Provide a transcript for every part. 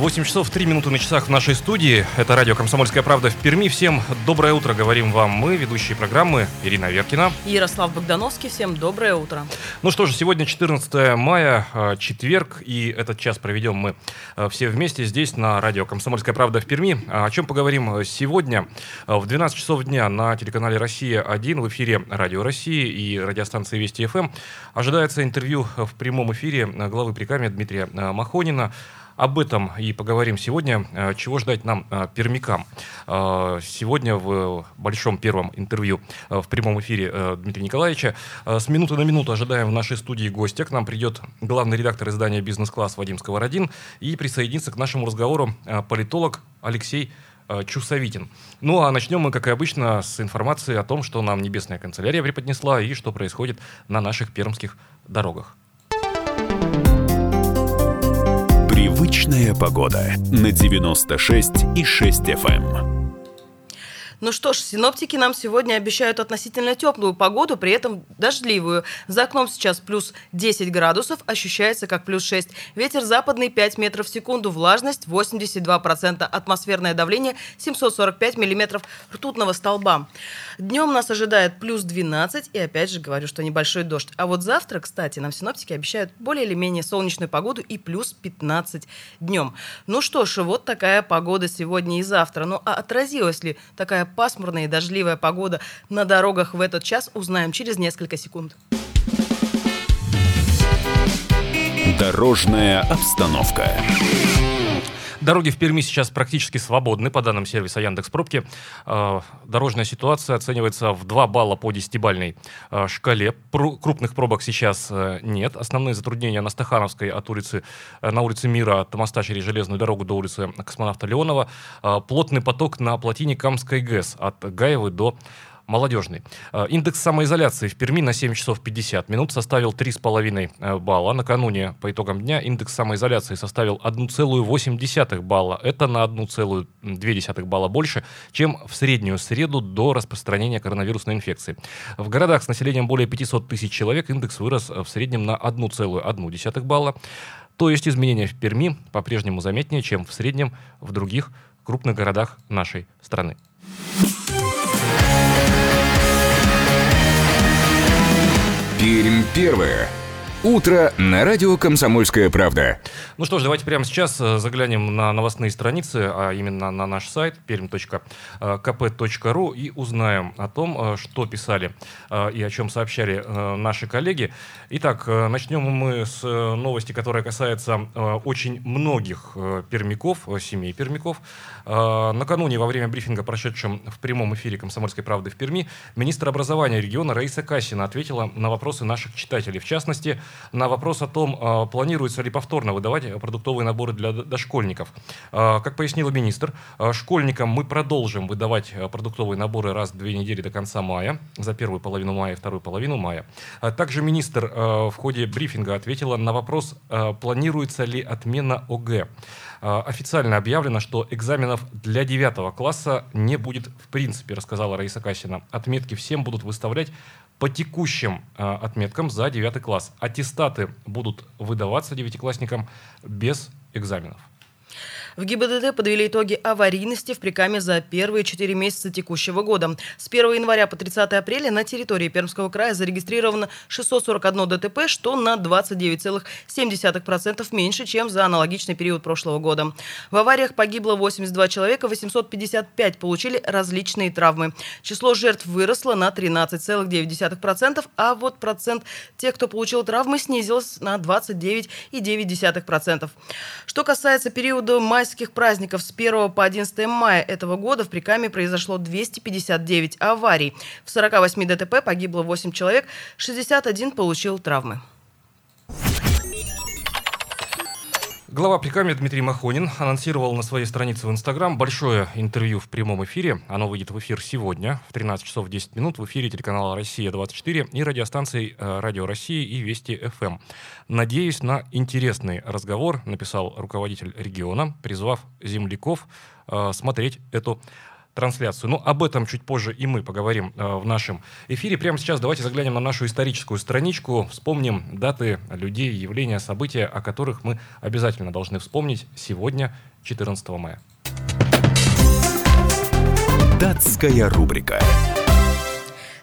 8 часов 3 минуты на часах в нашей студии. Это радио «Комсомольская правда» в Перми. Всем доброе утро, говорим вам мы, ведущие программы Ирина Веркина. Ярослав Богдановский. Всем доброе утро. Ну что же, сегодня 14 мая, э, четверг, и этот час проведем мы э, все вместе здесь на радио «Комсомольская правда» в Перми. А о чем поговорим сегодня? В 12 часов дня на телеканале «Россия-1» в эфире «Радио России» и радиостанции «Вести ФМ» ожидается интервью в прямом эфире главы приками Дмитрия Махонина об этом и поговорим сегодня. Э, чего ждать нам, э, пермякам? Э, сегодня в большом первом интервью в прямом эфире Дмитрия Николаевича с минуты на минуту ожидаем в нашей студии гостя. К нам придет главный редактор издания «Бизнес-класс» Вадим Сковородин и присоединится к нашему разговору политолог Алексей Чусовитин. Ну а начнем мы, как и обычно, с информации о том, что нам Небесная канцелярия преподнесла и что происходит на наших пермских дорогах. Привычная погода на 96 и 6 FM. Ну что ж, синоптики нам сегодня обещают относительно теплую погоду, при этом дождливую. За окном сейчас плюс 10 градусов, ощущается как плюс 6. Ветер западный 5 метров в секунду, влажность 82%, атмосферное давление 745 миллиметров ртутного столба. Днем нас ожидает плюс 12, и опять же говорю, что небольшой дождь. А вот завтра, кстати, нам синоптики обещают более или менее солнечную погоду и плюс 15 днем. Ну что ж, вот такая погода сегодня и завтра. Ну а отразилась ли такая пасмурная и дождливая погода на дорогах в этот час, узнаем через несколько секунд. Дорожная обстановка. Дороги в Перми сейчас практически свободны, по данным сервиса Яндекс Пробки. А, дорожная ситуация оценивается в 2 балла по 10-бальной а, шкале. Крупных пробок сейчас э, нет. Основные затруднения на Стахановской от улицы, э, на улице Мира от моста через железную дорогу до улицы Космонавта Леонова. А, плотный поток на плотине Камской ГЭС от Гаевы до молодежный. Э, индекс самоизоляции в Перми на 7 часов 50 минут составил 3,5 э, балла. Накануне, по итогам дня, индекс самоизоляции составил 1,8 балла. Это на 1,2 балла больше, чем в среднюю среду до распространения коронавирусной инфекции. В городах с населением более 500 тысяч человек индекс вырос э, в среднем на 1,1 балла. То есть изменения в Перми по-прежнему заметнее, чем в среднем в других крупных городах нашей страны. Пермь первая. Утро на радио «Комсомольская правда». Ну что ж, давайте прямо сейчас э, заглянем на новостные страницы, а именно на наш сайт perm.kp.ru и узнаем о том, э, что писали э, и о чем сообщали наши коллеги. Итак, начнем мы с новости, которая касается очень многих пермяков, семей пермяков. Накануне во время брифинга, прошедшем в прямом эфире «Комсомольской правды» в Перми, министр образования региона Раиса Касина ответила на вопросы наших читателей. В частности, на вопрос о том, а, планируется ли повторно выдавать продуктовые наборы для дошкольников. А, как пояснила министр, а, школьникам мы продолжим выдавать продуктовые наборы раз в две недели до конца мая, за первую половину мая и вторую половину мая. Также министр в ходе брифинга ответила на вопрос, планируется ли отмена ОГЭ. Официально объявлено, что экзаменов для 9 класса не будет в принципе, рассказала Раиса Касина. Отметки всем будут выставлять по текущим э, отметкам за 9 класс. Аттестаты будут выдаваться девятиклассникам без экзаменов. В ГИБДД подвели итоги аварийности в Прикаме за первые четыре месяца текущего года. С 1 января по 30 апреля на территории Пермского края зарегистрировано 641 ДТП, что на 29,7% меньше, чем за аналогичный период прошлого года. В авариях погибло 82 человека, 855 получили различные травмы. Число жертв выросло на 13,9%, а вот процент тех, кто получил травмы, снизился на 29,9%. Что касается периода мая майских праздников с 1 по 11 мая этого года в Прикаме произошло 259 аварий. В 48 ДТП погибло 8 человек, 61 получил травмы. Глава Прикамья Дмитрий Махонин анонсировал на своей странице в Инстаграм большое интервью в прямом эфире. Оно выйдет в эфир сегодня в 13 часов 10 минут в эфире телеканала «Россия-24» и радиостанций э, «Радио России» и «Вести ФМ». Надеюсь на интересный разговор, написал руководитель региона, призвав земляков э, смотреть эту трансляцию. Ну, об этом чуть позже и мы поговорим э, в нашем эфире. Прямо сейчас давайте заглянем на нашу историческую страничку, вспомним даты, людей, явления, события, о которых мы обязательно должны вспомнить сегодня, 14 мая. Датская рубрика.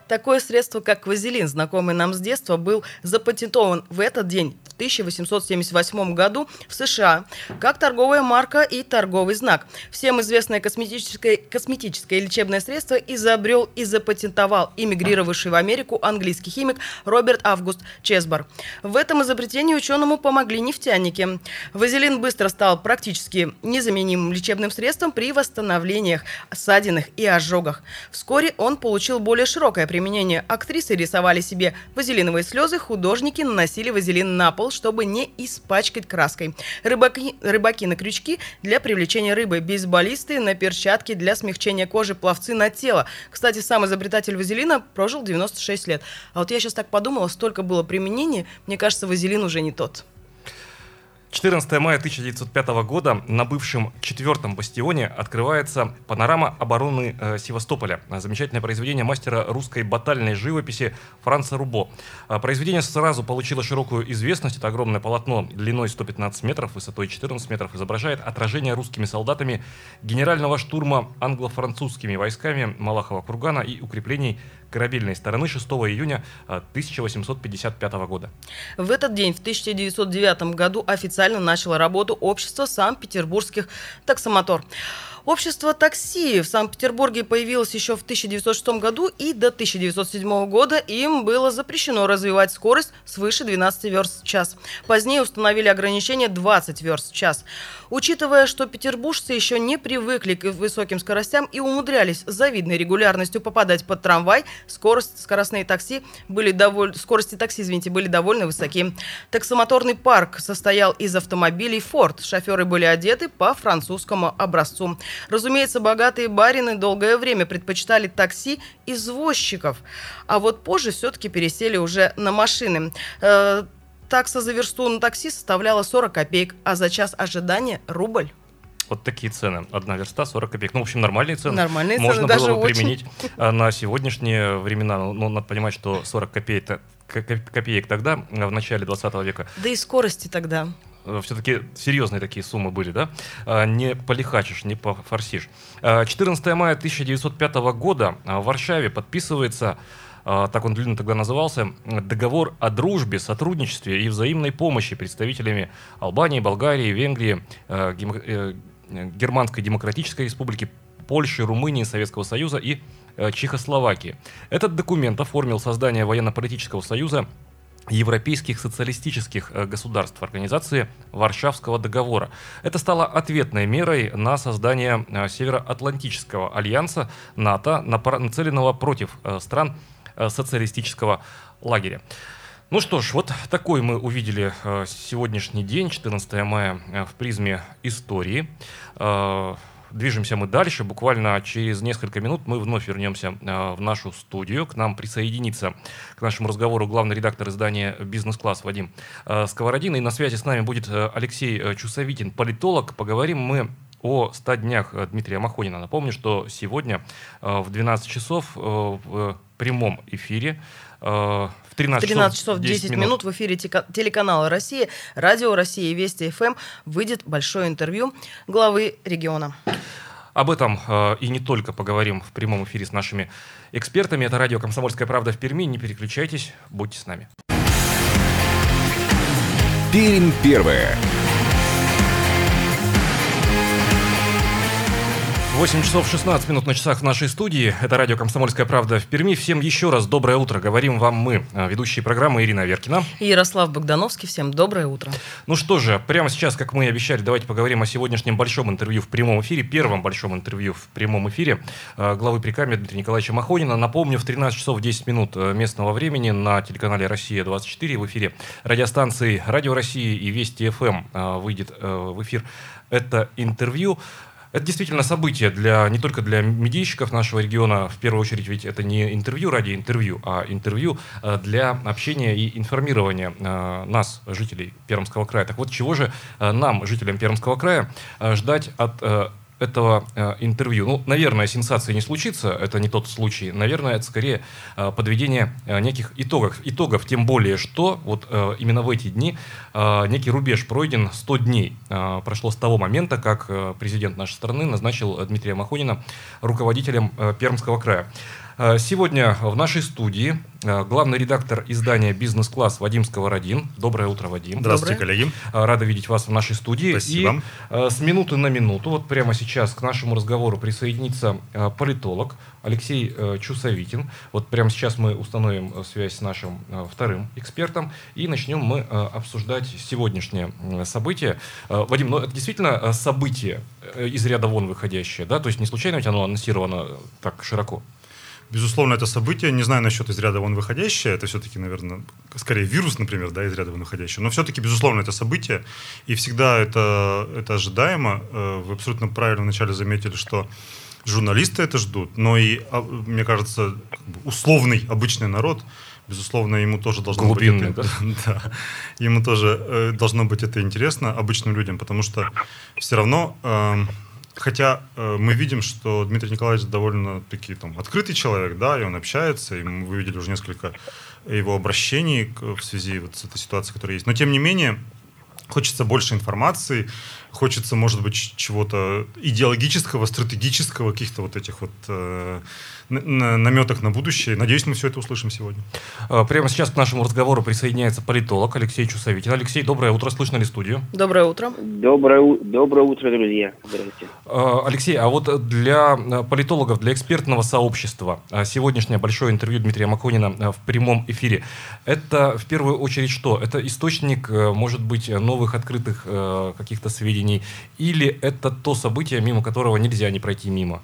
Такое средство, как вазелин, знакомый нам с детства, был запатентован в этот день 1878 году в США как торговая марка и торговый знак. Всем известное косметическое, косметическое лечебное средство изобрел и запатентовал эмигрировавший в Америку английский химик Роберт Август Чесбор. В этом изобретении ученому помогли нефтяники. Вазелин быстро стал практически незаменимым лечебным средством при восстановлениях, ссадинах и ожогах. Вскоре он получил более широкое применение. Актрисы рисовали себе вазелиновые слезы, художники наносили вазелин на пол, пол, чтобы не испачкать краской. Рыбаки, рыбаки на крючки для привлечения рыбы, бейсболисты на перчатки для смягчения кожи, пловцы на тело. Кстати, сам изобретатель вазелина прожил 96 лет. А вот я сейчас так подумала, столько было применений, мне кажется, вазелин уже не тот. 14 мая 1905 года на бывшем четвертом бастионе открывается панорама обороны э, Севастополя. Замечательное произведение мастера русской батальной живописи Франца Рубо. Э, произведение сразу получило широкую известность. Это огромное полотно длиной 115 метров, высотой 14 метров, изображает отражение русскими солдатами генерального штурма англо-французскими войсками Малахова кургана и укреплений корабельной стороны 6 июня 1855 э, года. В этот день, в 1909 году, официально начало работу общество Санкт-Петербургских таксомотор. Общество такси в Санкт-Петербурге появилось еще в 1906 году, и до 1907 года им было запрещено развивать скорость свыше 12 верст в час. Позднее установили ограничение 20 верст в час. Учитывая, что петербуржцы еще не привыкли к высоким скоростям и умудрялись с завидной регулярностью попадать под трамвай, скорость, скоростные такси были доволь... скорости такси извините, были довольно высоки. Таксомоторный парк состоял из автомобилей Ford. Шоферы были одеты по французскому образцу. Разумеется, богатые барины долгое время предпочитали такси извозчиков, а вот позже все-таки пересели уже на машины. Э, такса за версту на такси составляла 40 копеек, а за час ожидания – рубль. Вот такие цены. Одна верста 40 копеек. Ну, в общем, нормальные цены. Нормальные Можно цены, было бы очень. применить а, на сегодняшние времена. Ну, надо понимать, что 40 копеек, копеек тогда, в начале 20 века, Да и скорости тогда. Все-таки серьезные такие суммы были, да? А, Не полихачишь, не пофорсишь. А, 14 мая 1905 года а, в Варшаве подписывается а, так он длинно тогда назывался, договор о дружбе, сотрудничестве и взаимной помощи представителями Албании, Болгарии, Венгрии, э, э, Германской Демократической Республики, Польши, Румынии, Советского Союза и э, Чехословакии. Этот документ оформил создание военно-политического союза европейских социалистических э, государств организации Варшавского договора. Это стало ответной мерой на создание э, Североатлантического альянса НАТО, нацеленного против э, стран социалистического лагеря. Ну что ж, вот такой мы увидели сегодняшний день, 14 мая, в призме истории. Движемся мы дальше. Буквально через несколько минут мы вновь вернемся э, в нашу студию. К нам присоединится к нашему разговору главный редактор издания «Бизнес-класс» Вадим э, Сковородин. И на связи с нами будет э, Алексей Чусовитин, политолог. Поговорим мы о 100 днях Дмитрия Махонина. Напомню, что сегодня в 12 часов прямом эфире э, в 13, 13 часов 10 минут в эфире телеканала «Россия», радио «Россия» и Вести ФМ выйдет большое интервью главы региона. Об этом э, и не только поговорим в прямом эфире с нашими экспертами. Это радио «Комсомольская правда» в Перми. Не переключайтесь, будьте с нами. Пермь первая. 8 часов 16 минут на часах в нашей студии. Это радио «Комсомольская правда» в Перми. Всем еще раз доброе утро. Говорим вам мы, э, ведущие программы Ирина Веркина. И Ярослав Богдановский. Всем доброе утро. Ну что же, прямо сейчас, как мы и обещали, давайте поговорим о сегодняшнем большом интервью в прямом эфире, первом большом интервью в прямом эфире э, главы приками Дмитрия Николаевича Махонина. Напомню, в 13 часов 10 минут э, местного времени на телеканале «Россия-24» в эфире радиостанции «Радио России» и «Вести ФМ» выйдет в эфир это интервью. Это действительно событие для, не только для медийщиков нашего региона, в первую очередь, ведь это не интервью ради интервью, а интервью э, для общения и информирования э, нас, жителей Пермского края. Так вот, чего же э, нам, жителям Пермского края, ждать от этого э, интервью. Ну, наверное, сенсации не случится, это не тот случай. Наверное, это скорее э, подведение э, неких итогов. Итогов, тем более, что вот именно в эти дни некий рубеж пройден 100 дней. Прошло с того момента, как президент нашей страны назначил Дмитрия Махонина руководителем Пермского края. Э, сегодня в нашей студии э, главный редактор издания «Бизнес-класс» Вадим Сковородин. Доброе утро, Вадим. Здравствуйте, Доброе. коллеги. Э, рада видеть вас в нашей студии. Спасибо. И с минуты на минуту, вот прямо сейчас к нашему разговору присоединится политолог Алексей Чусовитин. Вот прямо сейчас мы установим связь с нашим вторым экспертом и начнем мы обсуждать сегодняшнее событие. Вадим, ну это действительно событие из ряда вон выходящее, да? То есть не случайно ведь оно анонсировано так широко? Безусловно, это событие, не знаю насчет из ряда вон выходящее, это все-таки, наверное, скорее вирус, например, да, из ряда вон выходящее, но все-таки, безусловно, это событие, и всегда это, это ожидаемо. Э, вы абсолютно правильно вначале заметили, что журналисты это ждут, но и, а, мне кажется, условный обычный народ, безусловно, ему тоже должно Глубинный, быть... Это, да? да, ему тоже э, должно быть это интересно обычным людям, потому что все равно... Э, Хотя э, мы видим, что Дмитрий Николаевич довольно-таки там, открытый человек, да, и он общается, и мы видели уже несколько его обращений в связи вот с этой ситуацией, которая есть. Но тем не менее, хочется больше информации, хочется, может быть, чего-то идеологического, стратегического, каких-то вот этих вот э, наметах на будущее. Надеюсь, мы все это услышим сегодня. А, прямо сейчас к нашему разговору присоединяется политолог Алексей Чусовитин. Алексей, доброе утро. Слышно ли студию? Доброе утро. Доброе, доброе утро, друзья. Здравствуйте. А, Алексей, а вот для а, политологов, для экспертного сообщества сегодняшнее большое интервью Дмитрия Маконина в прямом эфире, это в первую очередь что? Это источник, может быть, новых открытых каких-то сведений? Или это то событие, мимо которого нельзя не пройти мимо?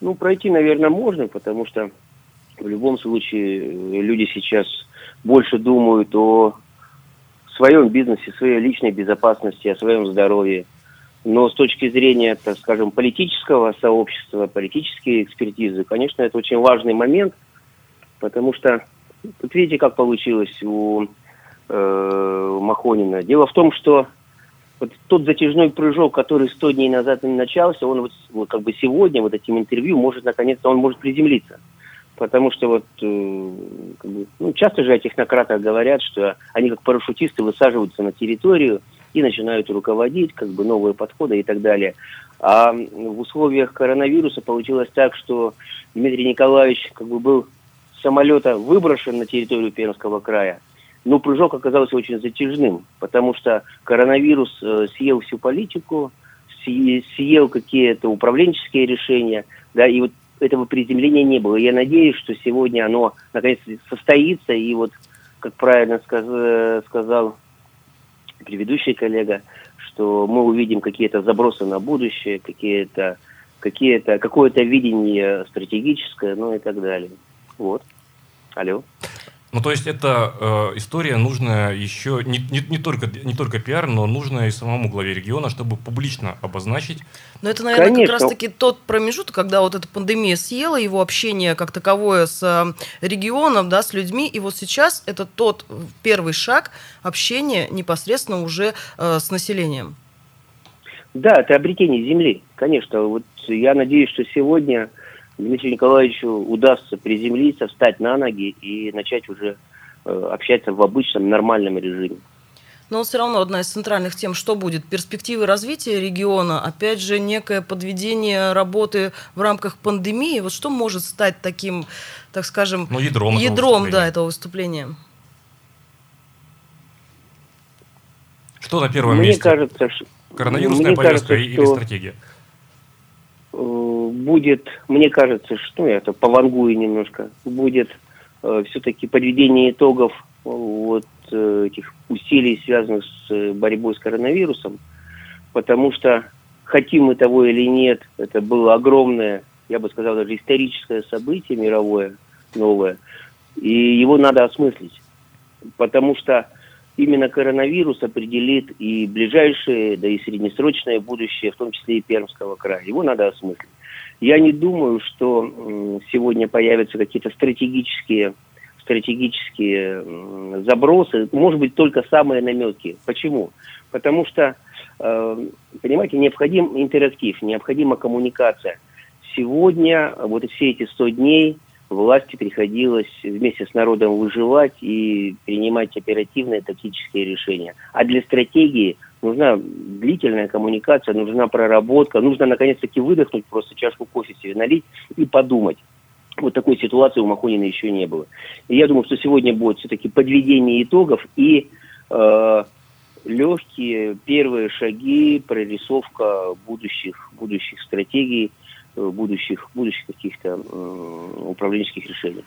Ну, пройти, наверное, можно, потому что в любом случае э, люди сейчас больше думают о своем бизнесе, своей личной безопасности, о своем здоровье. Но с точки зрения, так скажем, политического сообщества, политической экспертизы, конечно, это очень важный момент, потому что тут видите, как получилось у э, Махонина. Дело в том, что вот тот затяжной прыжок, который 100 дней назад начался, он вот, вот как бы сегодня вот этим интервью может наконец-то он может приземлиться. Потому что вот э, как бы, ну, часто же о технократах говорят, что они как парашютисты высаживаются на территорию и начинают руководить, как бы новые подходы и так далее. А в условиях коронавируса получилось так, что Дмитрий Николаевич как бы был с самолета выброшен на территорию Пермского края – но прыжок оказался очень затяжным, потому что коронавирус э, съел всю политику, съел какие-то управленческие решения, да, и вот этого приземления не было. Я надеюсь, что сегодня оно наконец состоится, и вот, как правильно сказ э, сказал предыдущий коллега, что мы увидим какие-то забросы на будущее, какие-то какие-то какое-то видение стратегическое, ну и так далее. Вот. Алло. Ну, то есть это э, история нужная еще не, не, не, только, не только пиар, но нужная и самому главе региона, чтобы публично обозначить. Но это, наверное, Конечно. как раз-таки тот промежуток, когда вот эта пандемия съела его общение как таковое с э, регионом, да, с людьми, и вот сейчас это тот первый шаг общения непосредственно уже э, с населением. Да, это обретение земли, конечно. Вот я надеюсь, что сегодня Дмитрию Николаевичу удастся приземлиться, встать на ноги и начать уже э, общаться в обычном нормальном режиме. Но все равно одна из центральных тем, что будет перспективы развития региона, опять же, некое подведение работы в рамках пандемии. Вот что может стать таким, так скажем, ну, ядром, ядром этого, да, этого выступления? Что на первом Мне месте? Кажется, Коронавирусная повестка кажется, или стратегия? Будет, мне кажется, что я это повангую немножко, будет э, все-таки подведение итогов вот э, этих усилий, связанных с э, борьбой с коронавирусом, потому что хотим мы того или нет, это было огромное, я бы сказал, даже историческое событие мировое, новое, и его надо осмыслить, потому что именно коронавирус определит и ближайшее, да и среднесрочное будущее, в том числе и Пермского края. Его надо осмыслить. Я не думаю, что сегодня появятся какие-то стратегические стратегические забросы, может быть, только самые наметки. Почему? Потому что, э, понимаете, необходим интерактив, необходима коммуникация. Сегодня, вот все эти 100 дней, власти приходилось вместе с народом выживать и принимать оперативные тактические решения. А для стратегии нужна длительная коммуникация, нужна проработка, нужно наконец-таки выдохнуть, просто чашку кофе себе налить и подумать. Вот такой ситуации у Махонина еще не было. И я думаю, что сегодня будет все-таки подведение итогов и э, легкие первые шаги, прорисовка будущих, будущих стратегий, э, будущих, будущих каких-то э, управленческих решений.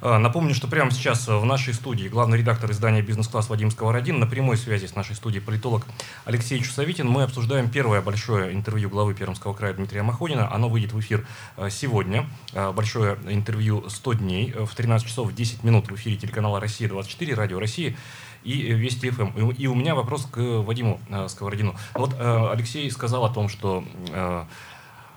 А, напомню, что прямо сейчас в нашей студии главный редактор издания «Бизнес-класс» Вадим Сковородин. На прямой связи с нашей студией политолог Алексей Чусовитин. Мы обсуждаем первое большое интервью главы Пермского края Дмитрия Махонина. Оно выйдет в эфир а, сегодня. А, большое интервью «100 дней» в 13 часов 10 минут в эфире телеканала «Россия-24», радио «Россия» и Вести ФМ. И у меня вопрос к Вадиму Сковородину. Вот Алексей сказал о том, что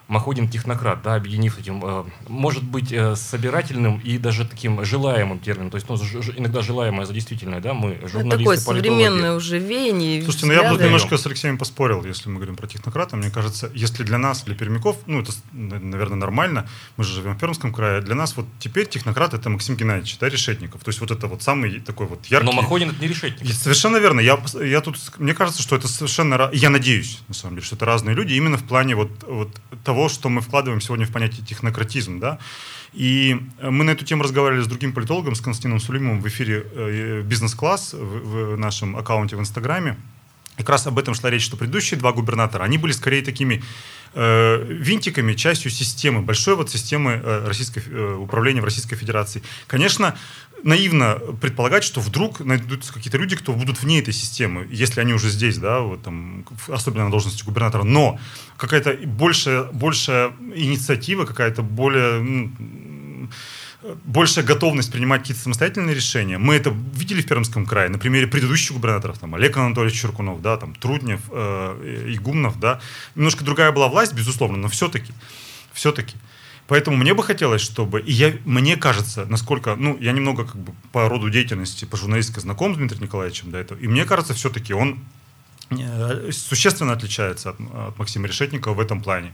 Махонин технократ, да, объединив этим, э, может быть э, собирательным и даже таким желаемым термином. То есть ну, иногда желаемое за действительное, да, мы журналисты, Это такое современное уже веяние. Слушайте, ну я бы тут немножко с Алексеем поспорил, если мы говорим про технократа. Мне кажется, если для нас, для пермяков, ну это, наверное, нормально, мы же живем в Пермском крае, для нас вот теперь технократ это Максим Геннадьевич, да, Решетников. То есть вот это вот самый такой вот яркий. Но Махонин это не Решетников. Совершенно верно. Я, я тут, мне кажется, что это совершенно, я надеюсь, на самом деле, что это разные люди, именно в плане вот, вот того, того, что мы вкладываем сегодня в понятие технократизм, да, и мы на эту тему разговаривали с другим политологом, с Константином Сулимовым в эфире э, «Бизнес-класс» в, нашем аккаунте в Инстаграме. Как раз об этом шла речь, что предыдущие два губернатора, они были скорее такими э, винтиками, частью системы, большой вот системы э, российской, э, управления в Российской Федерации. Конечно, наивно предполагать, что вдруг найдутся какие-то люди, кто будут вне этой системы, если они уже здесь, да, вот там, особенно на должности губернатора. Но какая-то большая, большая инициатива, какая-то более большая готовность принимать какие-то самостоятельные решения. Мы это видели в Пермском крае на примере предыдущих губернаторов, там, Олег Анатольевич Черкунов, да, там, Труднев, э, Игумнов, да. Немножко другая была власть, безусловно, но все-таки, все-таки. Поэтому мне бы хотелось, чтобы, и я, мне кажется, насколько, ну, я немного как бы по роду деятельности, по журналистике знаком с Дмитрием Николаевичем до этого, и мне кажется, все-таки он э, существенно отличается от, от Максима Решетникова в этом плане.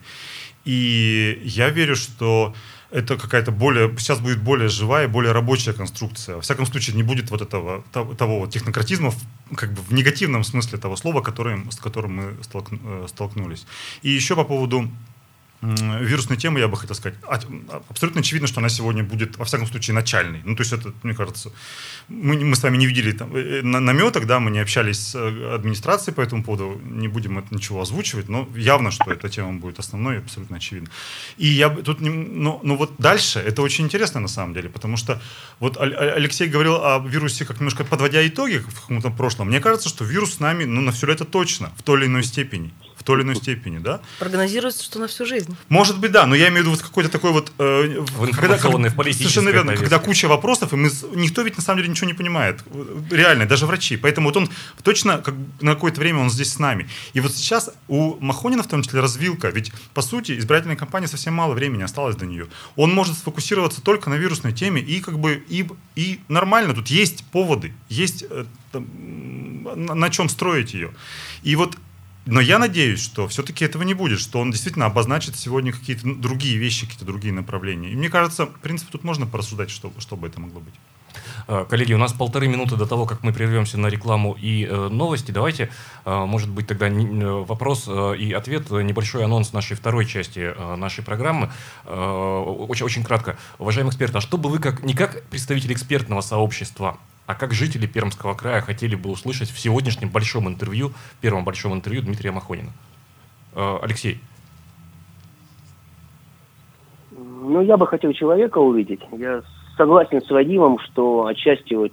И я верю, что это какая-то более, сейчас будет более живая, более рабочая конструкция. Во всяком случае, не будет вот этого, того, вот технократизма как бы в негативном смысле того слова, который, с которым мы э, столкнулись. И еще по поводу вирусной темы, я бы хотел сказать, а, абсолютно очевидно, что она сегодня будет, во всяком случае, начальной. Ну, то есть это, мне кажется, мы, мы с вами не видели там, э, на, наметок, да, мы не общались с э, администрацией по этому поводу, не будем это ничего озвучивать, но явно, что эта тема будет основной, абсолютно очевидно. И я тут, ну, ну вот дальше, это очень интересно на самом деле, потому что вот Алексей говорил о вирусе, как немножко подводя итоги в каком-то прошлом. Мне кажется, что вирус с нами, ну, на все это точно, в той или иной степени в той или иной степени, да? Прогнозируется, что на всю жизнь. Может быть, да, но я имею в виду вот какой-то такой вот... Э, в информационной, в Совершенно верно, повестке. когда куча вопросов, и мы, никто ведь на самом деле ничего не понимает. Реально, даже врачи. Поэтому вот он точно как, на какое-то время он здесь с нами. И вот сейчас у Махонина в том числе развилка, ведь по сути избирательной кампании совсем мало времени осталось до нее. Он может сфокусироваться только на вирусной теме и как бы и, и нормально, тут есть поводы, есть э, там, на, на чем строить ее. И вот но я надеюсь, что все-таки этого не будет, что он действительно обозначит сегодня какие-то другие вещи, какие-то другие направления. И мне кажется, в принципе, тут можно порассуждать, что, что бы это могло быть. А, коллеги, у нас полторы минуты до того, как мы прервемся на рекламу и э, новости. Давайте, э, может быть, тогда не, э, вопрос э, и ответ, э, небольшой анонс нашей второй части э, нашей программы. Э, очень, очень кратко. Уважаемый эксперт, а что бы вы, как, не как представитель экспертного сообщества, а как жители Пермского края хотели бы услышать в сегодняшнем большом интервью, первом большом интервью Дмитрия Махонина? Э, Алексей. Ну, я бы хотел человека увидеть. Я согласен с Вадимом, что отчасти вот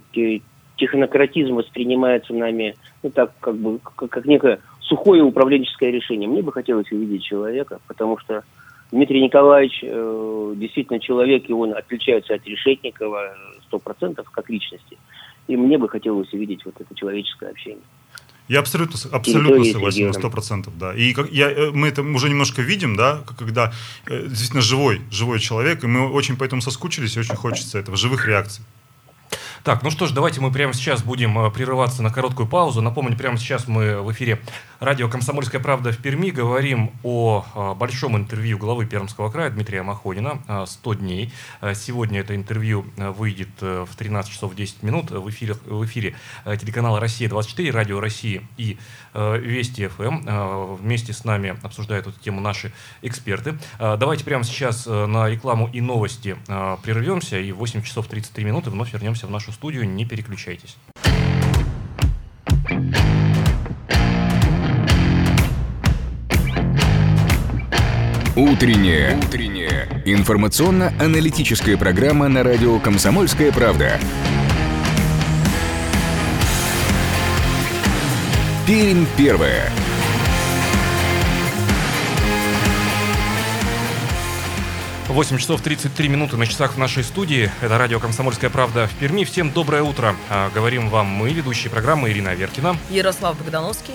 технократизм воспринимается нами, ну так, как бы, как, как некое сухое управленческое решение. Мне бы хотелось увидеть человека, потому что Дмитрий Николаевич э, действительно человек, и он отличается от Решетникова сто процентов как личности. И мне бы хотелось увидеть вот это человеческое общение. Я абсолютно, абсолютно согласен на сто процентов, да. И как, я, э, мы это уже немножко видим, да, когда э, действительно живой, живой человек, и мы очень поэтому соскучились, и очень хочется этого, живых реакций. Так, ну что ж, давайте мы прямо сейчас будем э, прерываться на короткую паузу. Напомню, прямо сейчас мы в эфире радио «Комсомольская правда» в Перми говорим о э, большом интервью главы Пермского края Дмитрия Махонина «100 дней». Э, сегодня это интервью выйдет в 13 часов 10 минут в эфире, в эфире телеканала «Россия-24», радио «России» и Вести ФМ. Вместе с нами обсуждают эту тему наши эксперты. Давайте прямо сейчас на рекламу и новости прервемся и в 8 часов 33 минуты вновь вернемся в нашу нашу студию, не переключайтесь. Утренняя. Утренняя. Информационно-аналитическая программа на радио «Комсомольская правда». Пермь первая. 8 часов 33 минуты на часах в нашей студии. Это радио «Комсомольская правда» в Перми. Всем доброе утро. А, говорим вам мы, ведущие программы Ирина Веркина. Ярослав Богдановский.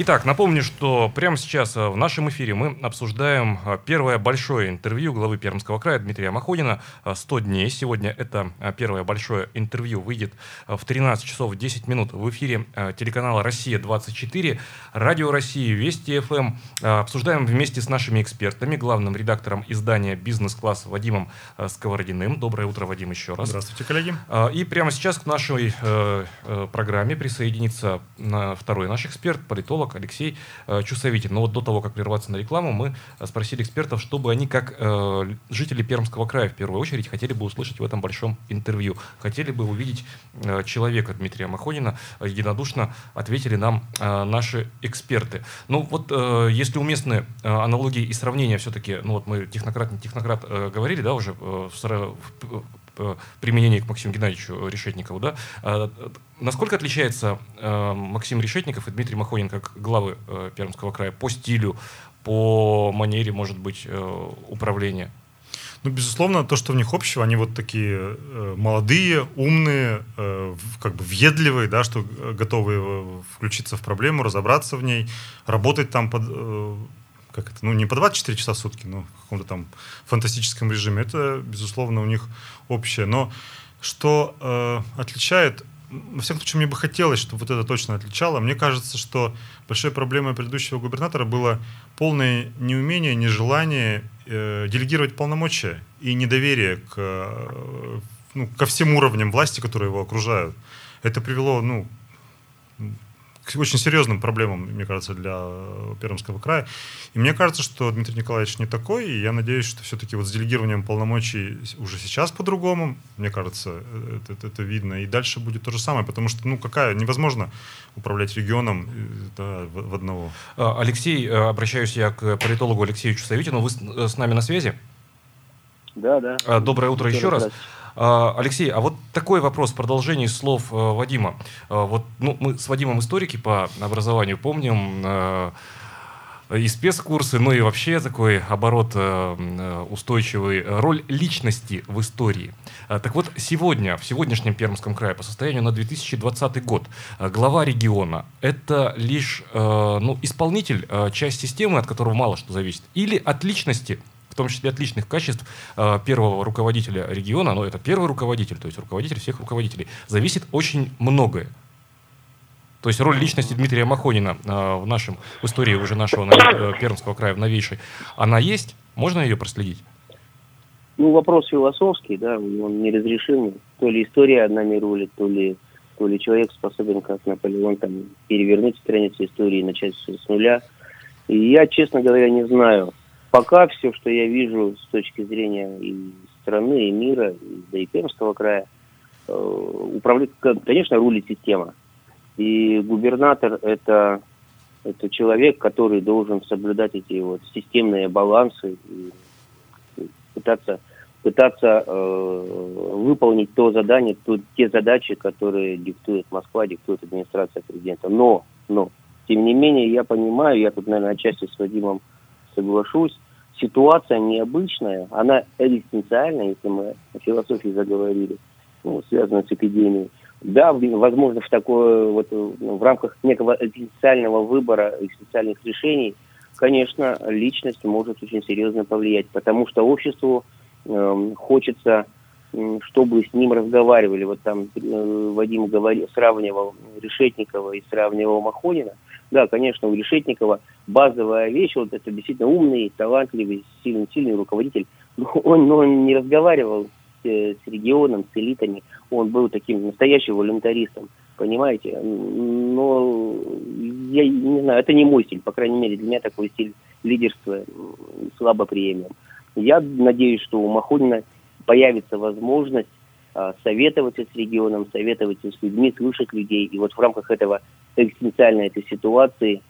Итак, напомню, что прямо сейчас э, в нашем эфире мы обсуждаем э, первое большое интервью главы Пермского края Дмитрия Махонина «100 дней». Сегодня это э, первое большое интервью выйдет в 13 часов 10 минут в эфире телеканала «Россия-24», радио России, Вести ФМ. Обсуждаем вместе с нашими экспертами, главным редактором издания «Бизнес-класс» Вадимом Сковородиным. Доброе утро, Вадим, еще раз. Здравствуйте, коллеги. И прямо сейчас к нашей программе присоединится второй наш эксперт, политолог политолог Алексей э, Чусовитин. Но вот до того, как прерваться на рекламу, мы э, спросили экспертов, чтобы они, как э, жители Пермского края, в первую очередь, хотели бы услышать в этом большом интервью. Хотели бы увидеть человека Дмитрия Махонина. Единодушно ответили нам наши эксперты. Ну вот, если уместны аналогии и сравнения все-таки, ну вот мы технократ, не технократ говорили, да, уже в применении к Максиму Геннадьевичу Решетникову, да, а, насколько отличается э, Максим Решетников и Дмитрий Махонин как главы э, Пермского края по стилю, по манере, может быть, э, управления? Ну, безусловно, то, что в них общего, они вот такие э, молодые, умные, э, как бы въедливые, да, что готовы э, включиться в проблему, разобраться в ней, работать там под, э, как это, ну, не по 24 часа в сутки, но в каком-то там фантастическом режиме. Это, безусловно, у них общее. Но что э, отличает во всяком случае, мне бы хотелось, чтобы вот это точно отличало. Мне кажется, что большой проблемой предыдущего губернатора было полное неумение, нежелание э, делегировать полномочия и недоверие к, э, ну, ко всем уровням власти, которые его окружают. Это привело ну, к очень серьезным проблемам, мне кажется, для э, Пермского края. И мне кажется, что Дмитрий Николаевич не такой, и я надеюсь, что все-таки вот с делегированием полномочий уже сейчас по-другому, мне кажется, э, это, это, это видно, и дальше будет то же самое, потому что, ну, какая, невозможно управлять регионом э, да, в, в одного. Алексей, обращаюсь я к политологу Алексею Чусовитину, вы с, с нами на связи? Да, да. Доброе утро еще раз. А, Алексей, а вот такой вопрос в продолжении слов э, Вадима. А, вот, ну, мы с Вадимом историки по образованию помним э, и спецкурсы, ну и вообще такой оборот э, устойчивый, роль личности в истории. А, так вот, сегодня, в сегодняшнем Пермском крае, по состоянию на 2020 год, глава региона – это лишь ну, исполнитель, часть системы, от которого мало что зависит, или от личности том числе отличных качеств э, первого руководителя региона, но это первый руководитель, то есть руководитель всех руководителей, зависит очень многое. То есть роль личности Дмитрия Махонина э, в нашем в истории уже нашего э, Пермского края, в новейшей, она есть? Можно ее проследить? Ну, вопрос философский, да, он неразрешимый. То ли история нами рулит, то ли, то ли человек способен, как Наполеон, там, перевернуть страницу истории и начать с нуля. И я, честно говоря, не знаю, пока все, что я вижу с точки зрения и страны, и мира, и, да и Пермского края, э, конечно, рулит система. И губернатор это, это человек, который должен соблюдать эти вот системные балансы. И пытаться пытаться э, выполнить то задание, то, те задачи, которые диктует Москва, диктует администрация президента. Но, но, тем не менее, я понимаю, я тут, наверное, отчасти с Вадимом соглашусь, ситуация необычная, она экзистенциальная, если мы о философии заговорили, ну, связанная с эпидемией. Да, возможно, в такое вот ну, в рамках некого экзистенциального выбора, экзистенциальных решений, конечно, личность может очень серьезно повлиять, потому что обществу э, хочется, чтобы с ним разговаривали. Вот там э, Вадим говорил, сравнивал Решетникова и сравнивал Махонина. Да, конечно, у Решетникова базовая вещь, вот это действительно умный, талантливый, сильный, сильный руководитель, но он, он не разговаривал с, с регионом, с элитами, он был таким настоящим волюнтаристом, понимаете? Но я не знаю, это не мой стиль, по крайней мере, для меня такой стиль лидерства слабо приемлем. Я надеюсь, что у Махонина появится возможность а, советоваться с регионом, советоваться с людьми, слушать людей. И вот в рамках этого экзистенциальной этой ситуации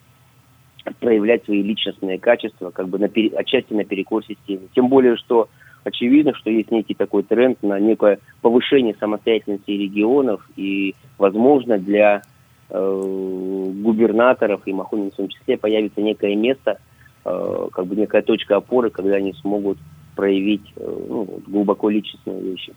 проявлять свои личностные качества, как бы на, отчасти наперекор системе. Тем более, что очевидно, что есть некий такой тренд на некое повышение самостоятельности регионов и, возможно, для э, губернаторов и Махонин в том числе появится некое место, Э, как бы некая точка опоры, когда они смогут проявить э, ну, глубоко личностные вещи.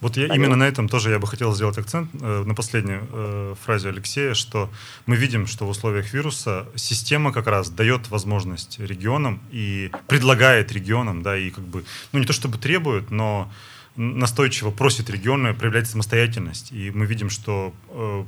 Вот я, именно на этом тоже я бы хотел сделать акцент, э, на последней э, фразе Алексея, что мы видим, что в условиях вируса система как раз дает возможность регионам и предлагает регионам, да, и как бы, ну не то чтобы требует, но настойчиво просит регионы проявлять самостоятельность. И мы видим, что э,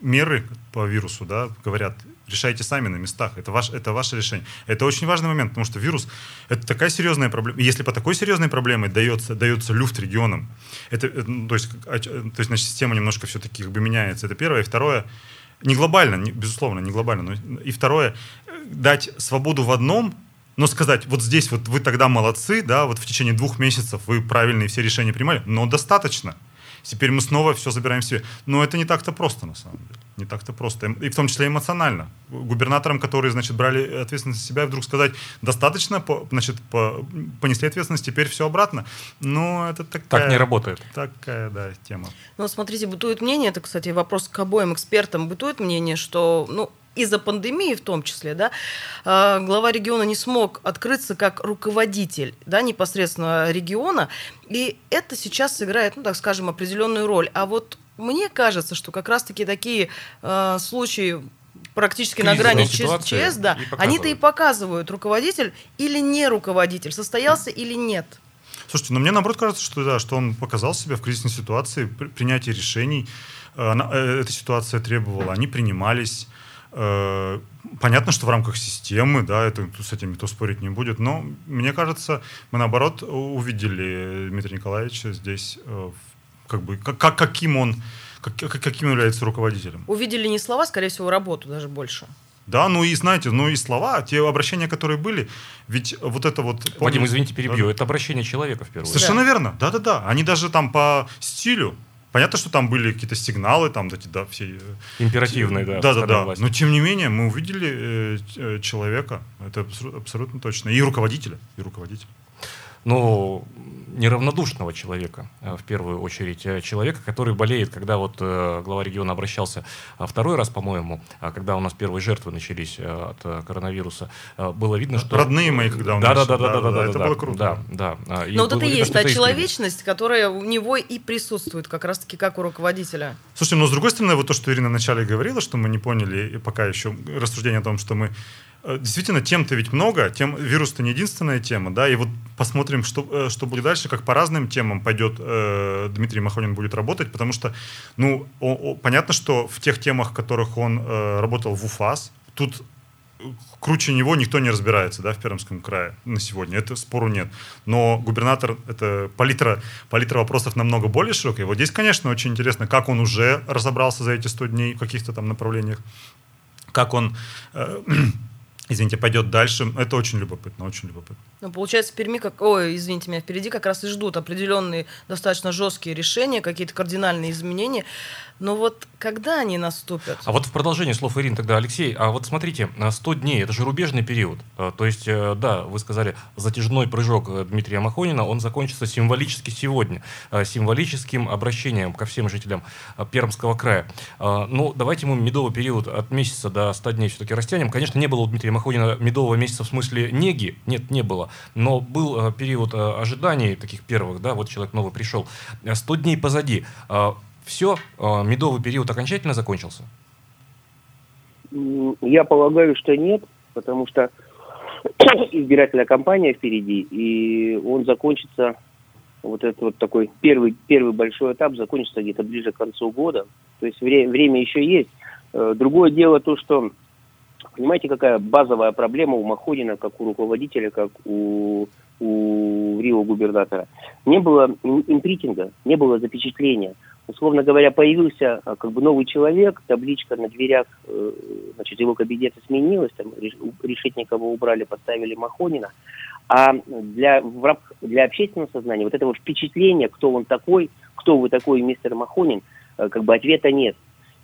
меры по вирусу, да, говорят, решайте сами на местах. Это, ваш, это ваше решение. Это очень важный момент, потому что вирус — это такая серьезная проблема. Если по такой серьезной проблеме дается, дается люфт регионам, это, ну, то, есть, а, то есть значит, система немножко все-таки как бы меняется. Это первое. И второе, не глобально, не, безусловно, не глобально. Но, и второе, дать свободу в одном, но сказать, вот здесь вот вы тогда молодцы, да, вот в течение двух месяцев вы правильные все решения принимали, но достаточно. Теперь мы снова все забираем себе. Но это не так-то просто, на самом деле не так-то просто. И в том числе эмоционально. Губернаторам, которые, значит, брали ответственность на себя, вдруг сказать, достаточно, по, значит, по, понесли ответственность, теперь все обратно. Но это такая... Так не работает. Такая, да, тема. Ну, смотрите, бытует мнение, это, кстати, вопрос к обоим экспертам, бытует мнение, что, ну, из-за пандемии в том числе, да, а, глава региона не смог открыться как руководитель, да, непосредственно региона, и это сейчас сыграет, ну, так скажем, определенную роль. А вот мне кажется, что как раз-таки такие э, случаи практически на грани ЧС, да, они-то и показывают, руководитель или не руководитель, состоялся или нет. Слушайте, но ну, мне наоборот кажется, что да, что он показал себя в кризисной ситуации, при принятии решений. Э, э, эта ситуация требовала, они принимались. Э, понятно, что в рамках системы, да, это с этим никто спорить не будет, но мне кажется, мы наоборот увидели Дмитрия Николаевича здесь как бы, как, каким он, как, каким является руководителем. Увидели не слова, скорее всего, работу даже больше. Да, ну и знаете, ну и слова, те обращения, которые были, ведь вот это вот... Помните, Вадим, извините, перебью, да? это обращение человека в первую очередь. Совершенно да. верно, да-да-да. Они даже там по стилю, понятно, что там были какие-то сигналы, там эти, да, все... Э, Императивные, да. Да-да-да, но тем не менее мы увидели э, э человека, это абсолютно точно, и руководителя, и руководителя ну, неравнодушного человека, э, в первую очередь, э, человека, который болеет, когда вот э, глава региона обращался второй раз, по-моему, а когда у нас первые жертвы начались от коронавируса, было видно, что... Родные мои, когда у нас... Да, да, да, да, да, да, это да, было круто. Да, да. А, и Но вот это и есть та человечность, которая у него и присутствует, как раз-таки как у руководителя. Слушайте, но с другой стороны, вот то, что Ирина вначале говорила, что мы не поняли, пока еще рассуждение о том, что мы действительно, тем-то ведь много, тем вирус-то не единственная тема, да, и вот посмотрим, что, э, что будет дальше, как по разным темам пойдет э, Дмитрий Махонин будет работать, потому что, ну, о, о, понятно, что в тех темах, в которых он э, работал в УФАС, тут круче него никто не разбирается, да, в Пермском крае на сегодня, это спору нет. Но губернатор, это палитра, палитра вопросов намного более широкая. Вот здесь, конечно, очень интересно, как он уже разобрался за эти 100 дней в каких-то там направлениях, как он... Э, извините, пойдет дальше. Это очень любопытно, очень любопытно. Ну, получается, в Перми, как... ой, извините меня, впереди как раз и ждут определенные достаточно жесткие решения, какие-то кардинальные изменения. Но вот когда они наступят? А вот в продолжение слов Ирины тогда, Алексей, а вот смотрите, 100 дней, это же рубежный период. А, то есть, э, да, вы сказали, затяжной прыжок э, Дмитрия Махонина, он закончится символически сегодня, э, символическим обращением ко всем жителям Пермского края. А, ну, давайте мы медовый период от месяца до 100 дней все-таки растянем. Конечно, не было у Дмитрия Махонина медового месяца в смысле неги, нет, не было. Но был период ожиданий таких первых, да, вот человек новый пришел. 100 дней позади все, э, медовый период окончательно закончился? Я полагаю, что нет, потому что избирательная кампания впереди, и он закончится, вот этот вот такой первый, первый большой этап закончится где-то ближе к концу года. То есть время, время еще есть. Э, другое дело то, что, понимаете, какая базовая проблема у Маходина, как у руководителя, как у, у Рио губернатора. Не было импритинга, не было запечатления условно говоря, появился а, как бы новый человек, табличка на дверях, э, значит, его кабинета сменилась, там Решетникова убрали, поставили Махонина. А для, для общественного сознания вот этого впечатления, кто он такой, кто вы такой, мистер Махонин, э, как бы ответа нет.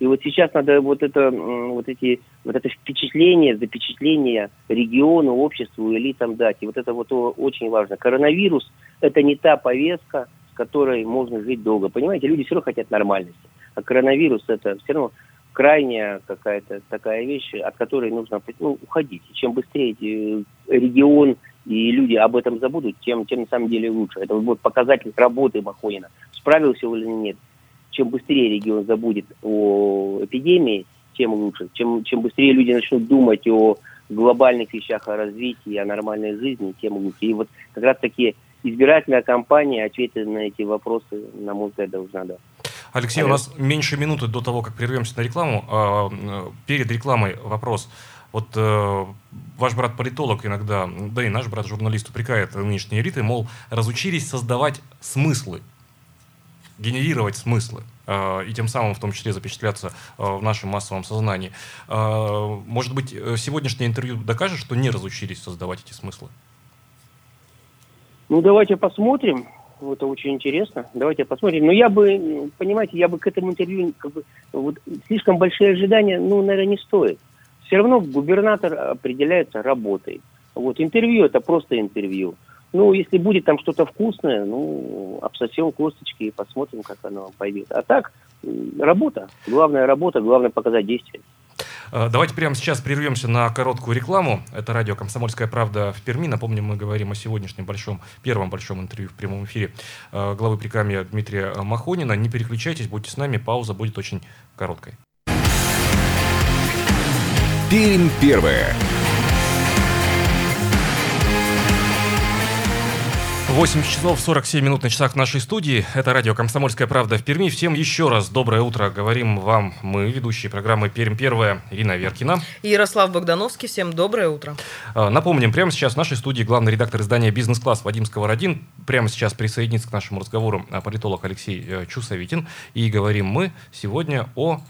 И вот сейчас надо вот это, вот эти, вот это впечатление, запечатление региону, обществу, элитам дать. И вот это вот очень важно. Коронавирус – это не та повестка, с которой можно жить долго. Понимаете, люди все равно хотят нормальности. А коронавирус это все равно крайняя какая-то такая вещь, от которой нужно ну, уходить. И чем быстрее регион и люди об этом забудут, тем, тем на самом деле лучше. Это будет показатель работы Махонина. Справился или нет. Чем быстрее регион забудет о эпидемии, тем лучше. Чем, чем быстрее люди начнут думать о глобальных вещах, о развитии, о нормальной жизни, тем лучше. И вот как раз такие избирательная кампания ответы на эти вопросы, на мой взгляд, должна дать. Алексей, Алло. у нас меньше минуты до того, как прервемся на рекламу. А, перед рекламой вопрос. Вот э, ваш брат политолог иногда, да и наш брат журналист упрекает нынешние элиты, мол, разучились создавать смыслы, генерировать смыслы э, и тем самым в том числе запечатляться э, в нашем массовом сознании. Э, может быть, сегодняшнее интервью докажет, что не разучились создавать эти смыслы? Ну, давайте посмотрим. Это очень интересно. Давайте посмотрим. Но я бы, понимаете, я бы к этому интервью, как бы, вот, слишком большие ожидания, ну, наверное, не стоит. Все равно губернатор определяется работой. Вот интервью это просто интервью. Ну, если будет там что-то вкусное, ну, обсосем косточки и посмотрим, как оно пойдет. А так, работа. Главная работа, главное показать действие. Э, давайте прямо сейчас прервемся на короткую рекламу. Это радио «Комсомольская правда» в Перми. Напомню, мы говорим о сегодняшнем большом, первом большом интервью в прямом эфире э, главы прикамья Дмитрия Махонина. Не переключайтесь, будьте с нами, пауза будет очень короткой. Пермь первая. 8 часов 47 минут на часах нашей студии. Это радио «Комсомольская правда» в Перми. Всем еще раз доброе утро. Говорим вам мы, ведущие программы «Пермь первая» Ирина Веркина. И Ярослав Богдановский. Всем доброе утро. А, напомним, прямо сейчас в нашей студии главный редактор издания «Бизнес-класс» Вадим Сковородин. Прямо сейчас присоединится к нашему разговору а, политолог Алексей э, Чусовитин. И говорим мы сегодня о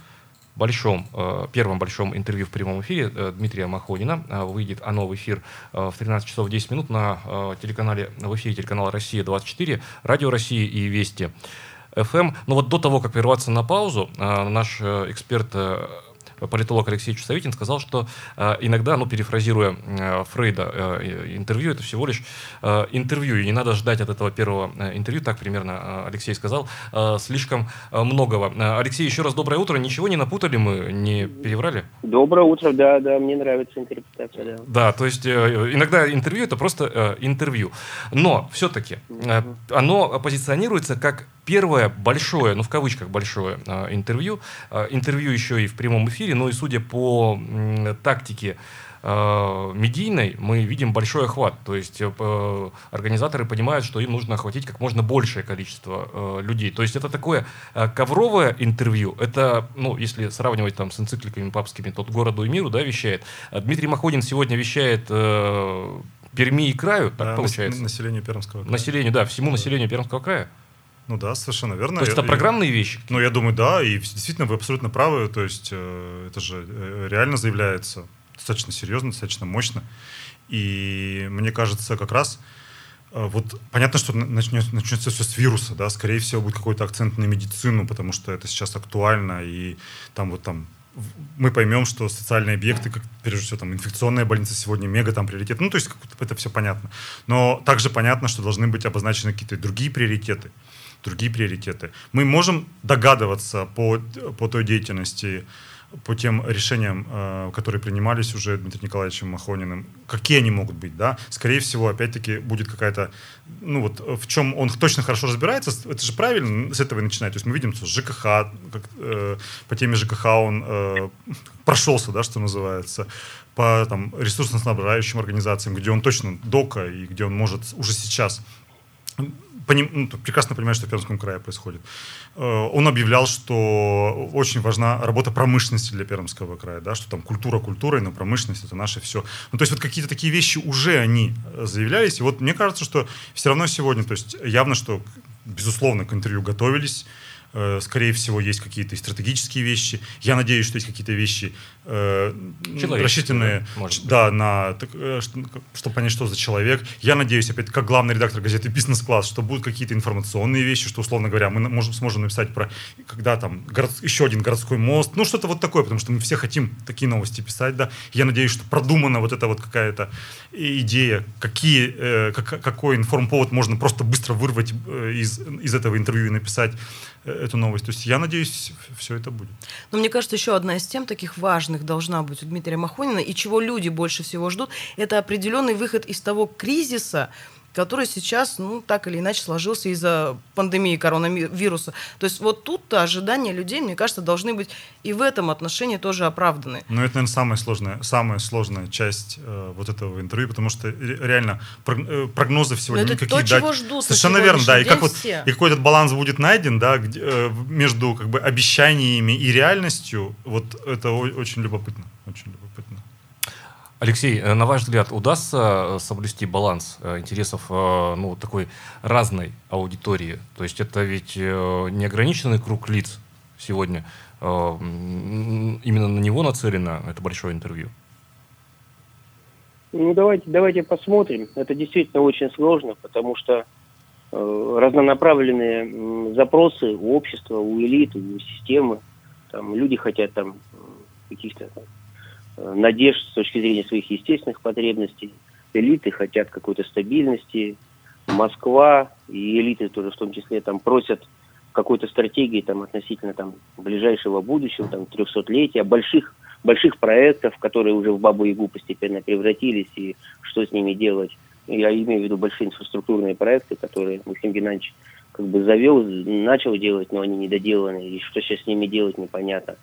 большом, э, первом большом интервью в прямом эфире э, Дмитрия Махонина. Э, выйдет оно в эфир в 13 часов 10 минут на телеканале, в эфире телеканала «Россия-24», «Радио России» и «Вести». FM. Но вот до того, как прерваться на паузу, наш эксперт политолог Алексей Чусовитин сказал, что э, иногда, ну, перефразируя э, Фрейда, э, интервью это всего лишь интервью, и не надо ждать от этого первого интервью, так примерно Алексей сказал, слишком многого. Алексей, еще раз доброе утро, ничего не напутали мы, не переврали? Доброе утро, да, да, мне нравится интерпретация, да. Да, то есть иногда интервью это просто интервью, но все-таки оно позиционируется как первое большое, ну в кавычках большое э, интервью, э, интервью еще и в прямом эфире, но и судя по тактике э, медийной, мы видим большой охват. То есть э, организаторы понимают, что им нужно охватить как можно большее количество э, людей. То есть это такое э, ковровое интервью. Это, ну, если сравнивать там с энцикликами папскими, тот городу и миру, да, вещает. Дмитрий Маходин сегодня вещает э, Перми и краю, так да, получается. Населению Пермского края. Населению, да, всему населению Пермского края. Ну да, совершенно верно. То есть это программные вещи? Ну, я думаю, да, и действительно вы абсолютно правы, то есть э, это же э, реально заявляется достаточно серьезно, достаточно мощно. И мне кажется, как раз э, вот понятно, что начнется, начнется все с вируса, да, скорее всего будет какой-то акцент на медицину, потому что это сейчас актуально, и там вот там мы поймем, что социальные объекты, как прежде всего там инфекционная больница сегодня мега там приоритет, ну то есть это все понятно. Но также понятно, что должны быть обозначены какие-то другие приоритеты, другие приоритеты. Мы можем догадываться по, по той деятельности, по тем решениям, э, которые принимались уже Дмитрием Николаевичем Махониным, какие они могут быть, да? Скорее всего, опять-таки, будет какая-то, ну вот, в чем он точно хорошо разбирается, это же правильно, с этого и начинать. То есть мы видим, что ЖКХ, как, э, по теме ЖКХ он э, прошелся, да, что называется, по там, ресурсно-снабжающим организациям, где он точно дока и где он может уже сейчас поним, ну, прекрасно понимает, что в Пермском крае происходит. Э, он объявлял, что очень важна работа промышленности для Пермского края, да, что там культура культурой, но промышленность это наше все. Ну, то есть вот какие-то такие вещи уже они заявлялись. И вот мне кажется, что все равно сегодня, то есть явно, что безусловно к интервью готовились, Э, скорее всего, есть какие-то стратегические вещи. Я надеюсь, что есть какие-то вещи э, рассчитанные да, на, так, э, чтобы понять, что за человек. Я надеюсь, опять как главный редактор газеты «Бизнес-класс», что будут какие-то информационные вещи, что, условно говоря, мы можем, сможем написать про, когда там город, еще один городской мост, ну, что-то вот такое, потому что мы все хотим такие новости писать, да. Я надеюсь, что продумана вот эта вот какая-то идея, какие, э, как, какой информповод можно просто быстро вырвать э, из, из этого интервью и написать эту новость. То есть я надеюсь, все это будет. Но мне кажется, еще одна из тем таких важных должна быть у Дмитрия Махонина, и чего люди больше всего ждут, это определенный выход из того кризиса, который сейчас, ну, так или иначе сложился из-за пандемии коронавируса. То есть вот тут-то ожидания людей, мне кажется, должны быть и в этом отношении тоже оправданы. Но это, наверное, самая сложная, самая сложная часть э, вот этого интервью, потому что реально э, прогнозы сегодня Но это никакие то, дать. чего ждут Совершенно верно, да. И как вот и какой этот баланс будет найден, да, где, э, между как бы обещаниями и реальностью, вот это очень любопытно, очень любопытно. Алексей, э, на ваш взгляд, удастся э, соблюсти баланс э, интересов ну, такой разной аудитории? То есть это ведь неограниченный круг лиц сегодня. Именно на него нацелено это большое интервью. Ну, давайте, давайте посмотрим. Это действительно очень сложно, потому что разнонаправленные запросы у общества, у элиты, у системы. Там люди хотят там каких-то надежд с точки зрения своих естественных потребностей. Элиты хотят какой-то стабильности. Москва и элиты тоже в том числе там просят какой-то стратегии там относительно там ближайшего будущего, там 300-летия, больших, больших проектов, которые уже в Бабу-Ягу постепенно превратились, и что с ними делать. Я имею в виду большие инфраструктурные проекты, которые Максим Геннадьевич как бы завел, начал делать, но они недоделаны, и что сейчас с ними делать, непонятно.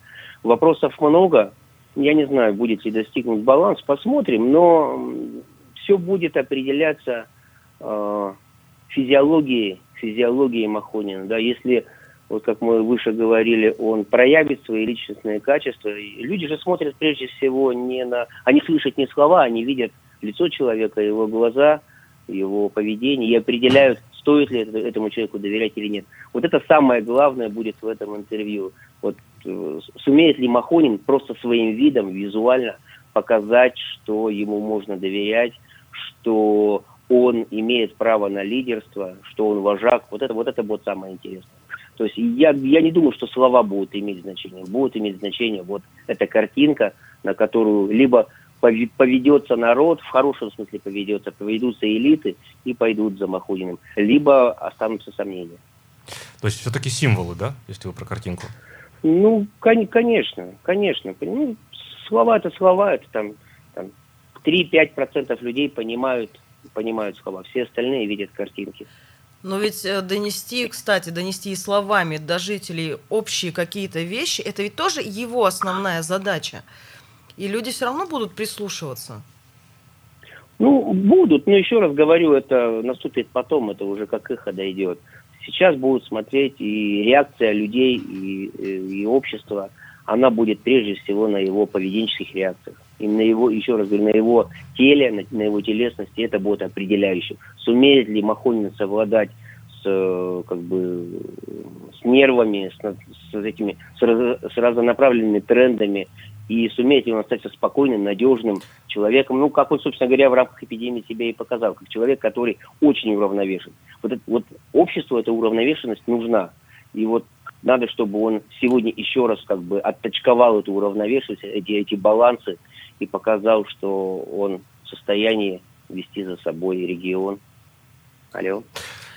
Вопросов много, я не знаю, будет ли достигнут баланс, посмотрим, но все будет определяться э, физиологией, физиологией Махонина. Да, если, вот как мы выше говорили, он проявит свои личностные качества, люди же смотрят прежде всего не на... Они слышат не слова, они видят лицо человека, его глаза, его поведение и определяют, стоит ли этому человеку доверять или нет. Вот это самое главное будет в этом интервью. Вот сумеет ли Махонин просто своим видом визуально показать, что ему можно доверять, что он имеет право на лидерство, что он вожак. Вот это, вот это будет самое интересное. То есть я, я не думаю, что слова будут иметь значение. Будут иметь значение вот эта картинка, на которую либо поведется народ, в хорошем смысле поведется, поведутся элиты и пойдут за Махуниным, либо останутся сомнения. То есть все-таки символы, да, если вы про картинку? Ну, конечно, конечно. Ну, слова это слова, это там, там 3-5% людей понимают, понимают слова, все остальные видят картинки. Но ведь э, донести, кстати, донести и словами до жителей общие какие-то вещи, это ведь тоже его основная задача. И люди все равно будут прислушиваться. Ну, будут, но еще раз говорю, это наступит потом, это уже как эхо дойдет. Сейчас будут смотреть и реакция людей, и, и общества, она будет прежде всего на его поведенческих реакциях. И на его, еще раз говорю, на его теле, на, на его телесности это будет определяющим. Сумеет ли Махонин совладать э, как бы с нервами, с, с этими с, раз, с разнонаправленными трендами и сумеет ли он остаться спокойным, надежным человеком, ну, как он, собственно говоря, в рамках эпидемии себя и показал, как человек, который очень уравновешен. Вот, это, вот обществу эта уравновешенность нужна. И вот надо, чтобы он сегодня еще раз как бы отточковал эту уравновешенность, эти, эти балансы и показал, что он в состоянии вести за собой регион. Алло.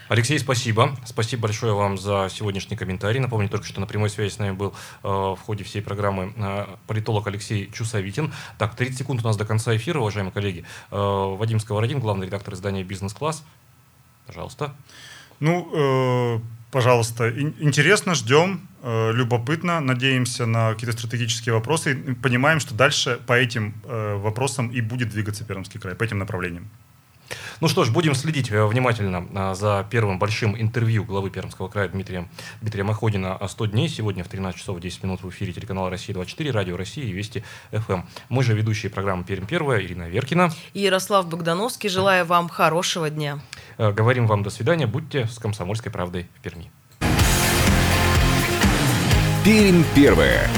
Алексей, спасибо. Спасибо большое вам за сегодняшний комментарий. Напомню только, что на прямой связи с нами был э, в ходе всей программы э, политолог Алексей Чусовитин. Так, 30 секунд у нас до конца эфира, уважаемые коллеги. Э, Вадим Сковородин, главный редактор издания «Бизнес-класс». Пожалуйста. Ну, пожалуйста, интересно, ждем, любопытно, надеемся на какие-то стратегические вопросы. Понимаем, что дальше по этим вопросам и будет двигаться Пермский край, по этим направлениям. Ну что ж, будем следить э, внимательно а, за первым большим интервью главы Пермского края Дмитрия, Дмитрия Маходина о 100 дней. Сегодня в 13 часов 10 минут в эфире телеканала «Россия-24», Радио России и Вести ФМ. Мы же ведущие программы «Пермь первая» Ирина Веркина. И Ярослав Богдановский. Желаю вам хорошего дня. Э, говорим вам до свидания. Будьте с «Комсомольской правдой» в Перми. Пермь первая.